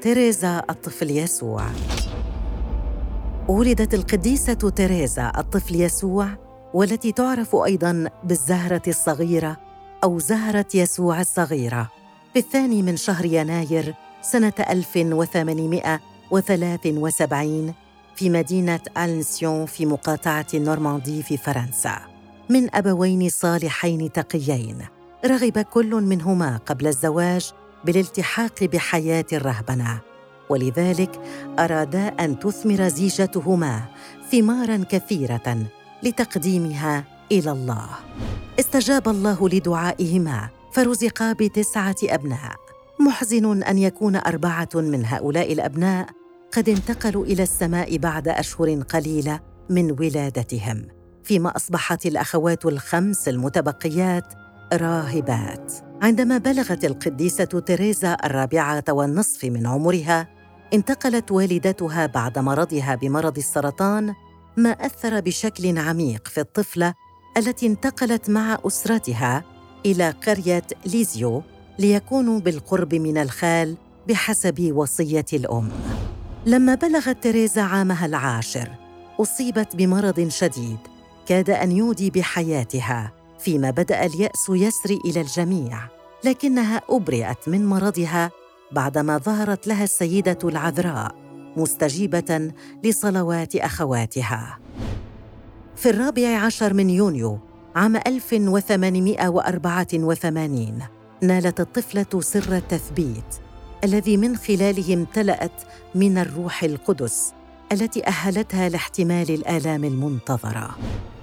تيريزا الطفل يسوع. ولدت القديسة تيريزا الطفل يسوع والتي تعرف أيضاً بالزهرة الصغيرة أو زهرة يسوع الصغيرة. في الثاني من شهر يناير سنة 1873 في مدينة ألنسيون في مقاطعة نورماندي في فرنسا. من أبوين صالحين تقيين. رغب كل منهما قبل الزواج بالالتحاق بحياة الرهبنه ولذلك ارادا أن تثمر زيجتهما ثمارا كثيرة لتقديمها إلى الله. استجاب الله لدعائهما فرزقا بتسعة أبناء. محزن أن يكون أربعة من هؤلاء الأبناء قد انتقلوا إلى السماء بعد أشهر قليلة من ولادتهم. فيما أصبحت الأخوات الخمس المتبقيات راهبات. عندما بلغت القديسة تيريزا الرابعة والنصف من عمرها انتقلت والدتها بعد مرضها بمرض السرطان ما أثر بشكل عميق في الطفلة التي انتقلت مع أسرتها إلى قرية ليزيو ليكونوا بالقرب من الخال بحسب وصية الأم. لما بلغت تيريزا عامها العاشر أصيبت بمرض شديد كاد أن يودي بحياتها فيما بدأ اليأس يسري إلى الجميع لكنها أبرئت من مرضها بعدما ظهرت لها السيدة العذراء مستجيبة لصلوات أخواتها في الرابع عشر من يونيو عام 1884 نالت الطفلة سر التثبيت الذي من خلاله امتلأت من الروح القدس التي أهلتها لاحتمال الآلام المنتظرة.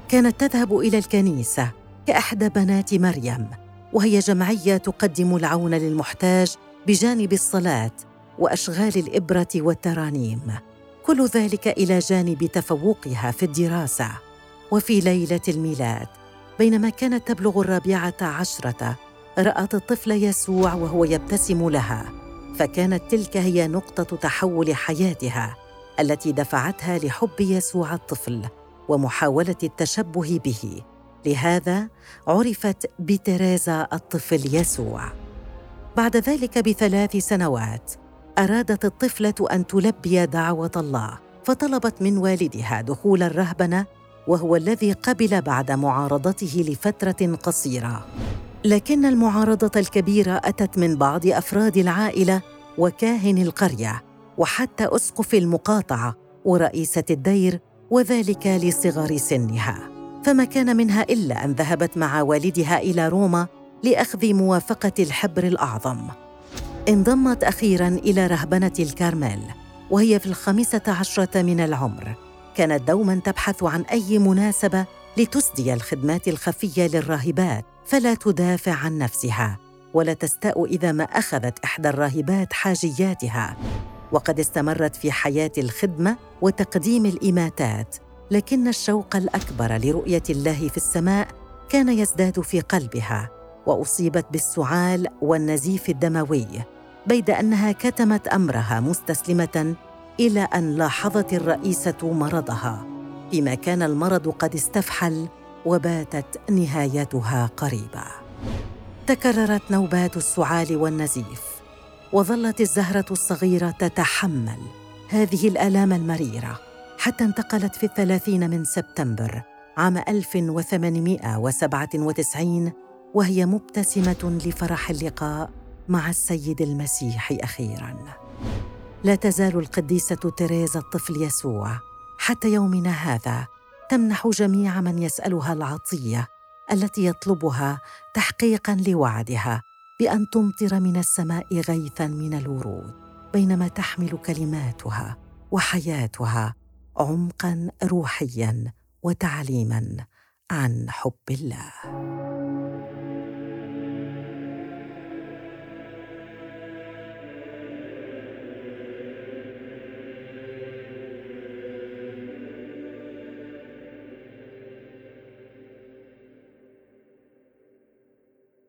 كانت تذهب إلى الكنيسة كأحدى بنات مريم وهي جمعية تقدم العون للمحتاج بجانب الصلاة وأشغال الإبرة والترانيم. كل ذلك إلى جانب تفوقها في الدراسة. وفي ليلة الميلاد بينما كانت تبلغ الرابعة عشرة رأت الطفل يسوع وهو يبتسم لها فكانت تلك هي نقطة تحول حياتها التي دفعتها لحب يسوع الطفل ومحاولة التشبه به. لهذا عرفت بتريزا الطفل يسوع. بعد ذلك بثلاث سنوات أرادت الطفلة أن تلبي دعوة الله فطلبت من والدها دخول الرهبنة وهو الذي قبل بعد معارضته لفترة قصيرة. لكن المعارضة الكبيرة أتت من بعض أفراد العائلة وكاهن القرية وحتى أسقف المقاطعة ورئيسة الدير وذلك لصغر سنها. فما كان منها إلا أن ذهبت مع والدها إلى روما لأخذ موافقة الحبر الأعظم. انضمت أخيرا إلى رهبنة الكارميل وهي في الخامسة عشرة من العمر. كانت دوما تبحث عن أي مناسبة لتسدي الخدمات الخفية للراهبات فلا تدافع عن نفسها ولا تستاء إذا ما أخذت إحدى الراهبات حاجياتها. وقد استمرت في حياة الخدمة وتقديم الإماتات. لكن الشوق الأكبر لرؤية الله في السماء كان يزداد في قلبها وأصيبت بالسعال والنزيف الدموي بيد أنها كتمت أمرها مستسلمة إلى أن لاحظت الرئيسة مرضها فيما كان المرض قد استفحل وباتت نهايتها قريبة. تكررت نوبات السعال والنزيف وظلت الزهرة الصغيرة تتحمل هذه الآلام المريرة. حتى انتقلت في الثلاثين من سبتمبر عام 1897 وهي مبتسمة لفرح اللقاء مع السيد المسيح أخيراً. لا تزال القديسة تريزا الطفل يسوع حتى يومنا هذا تمنح جميع من يسألها العطية التي يطلبها تحقيقاً لوعدها بأن تمطر من السماء غيثاً من الورود بينما تحمل كلماتها وحياتها عمقا روحيا وتعليما عن حب الله.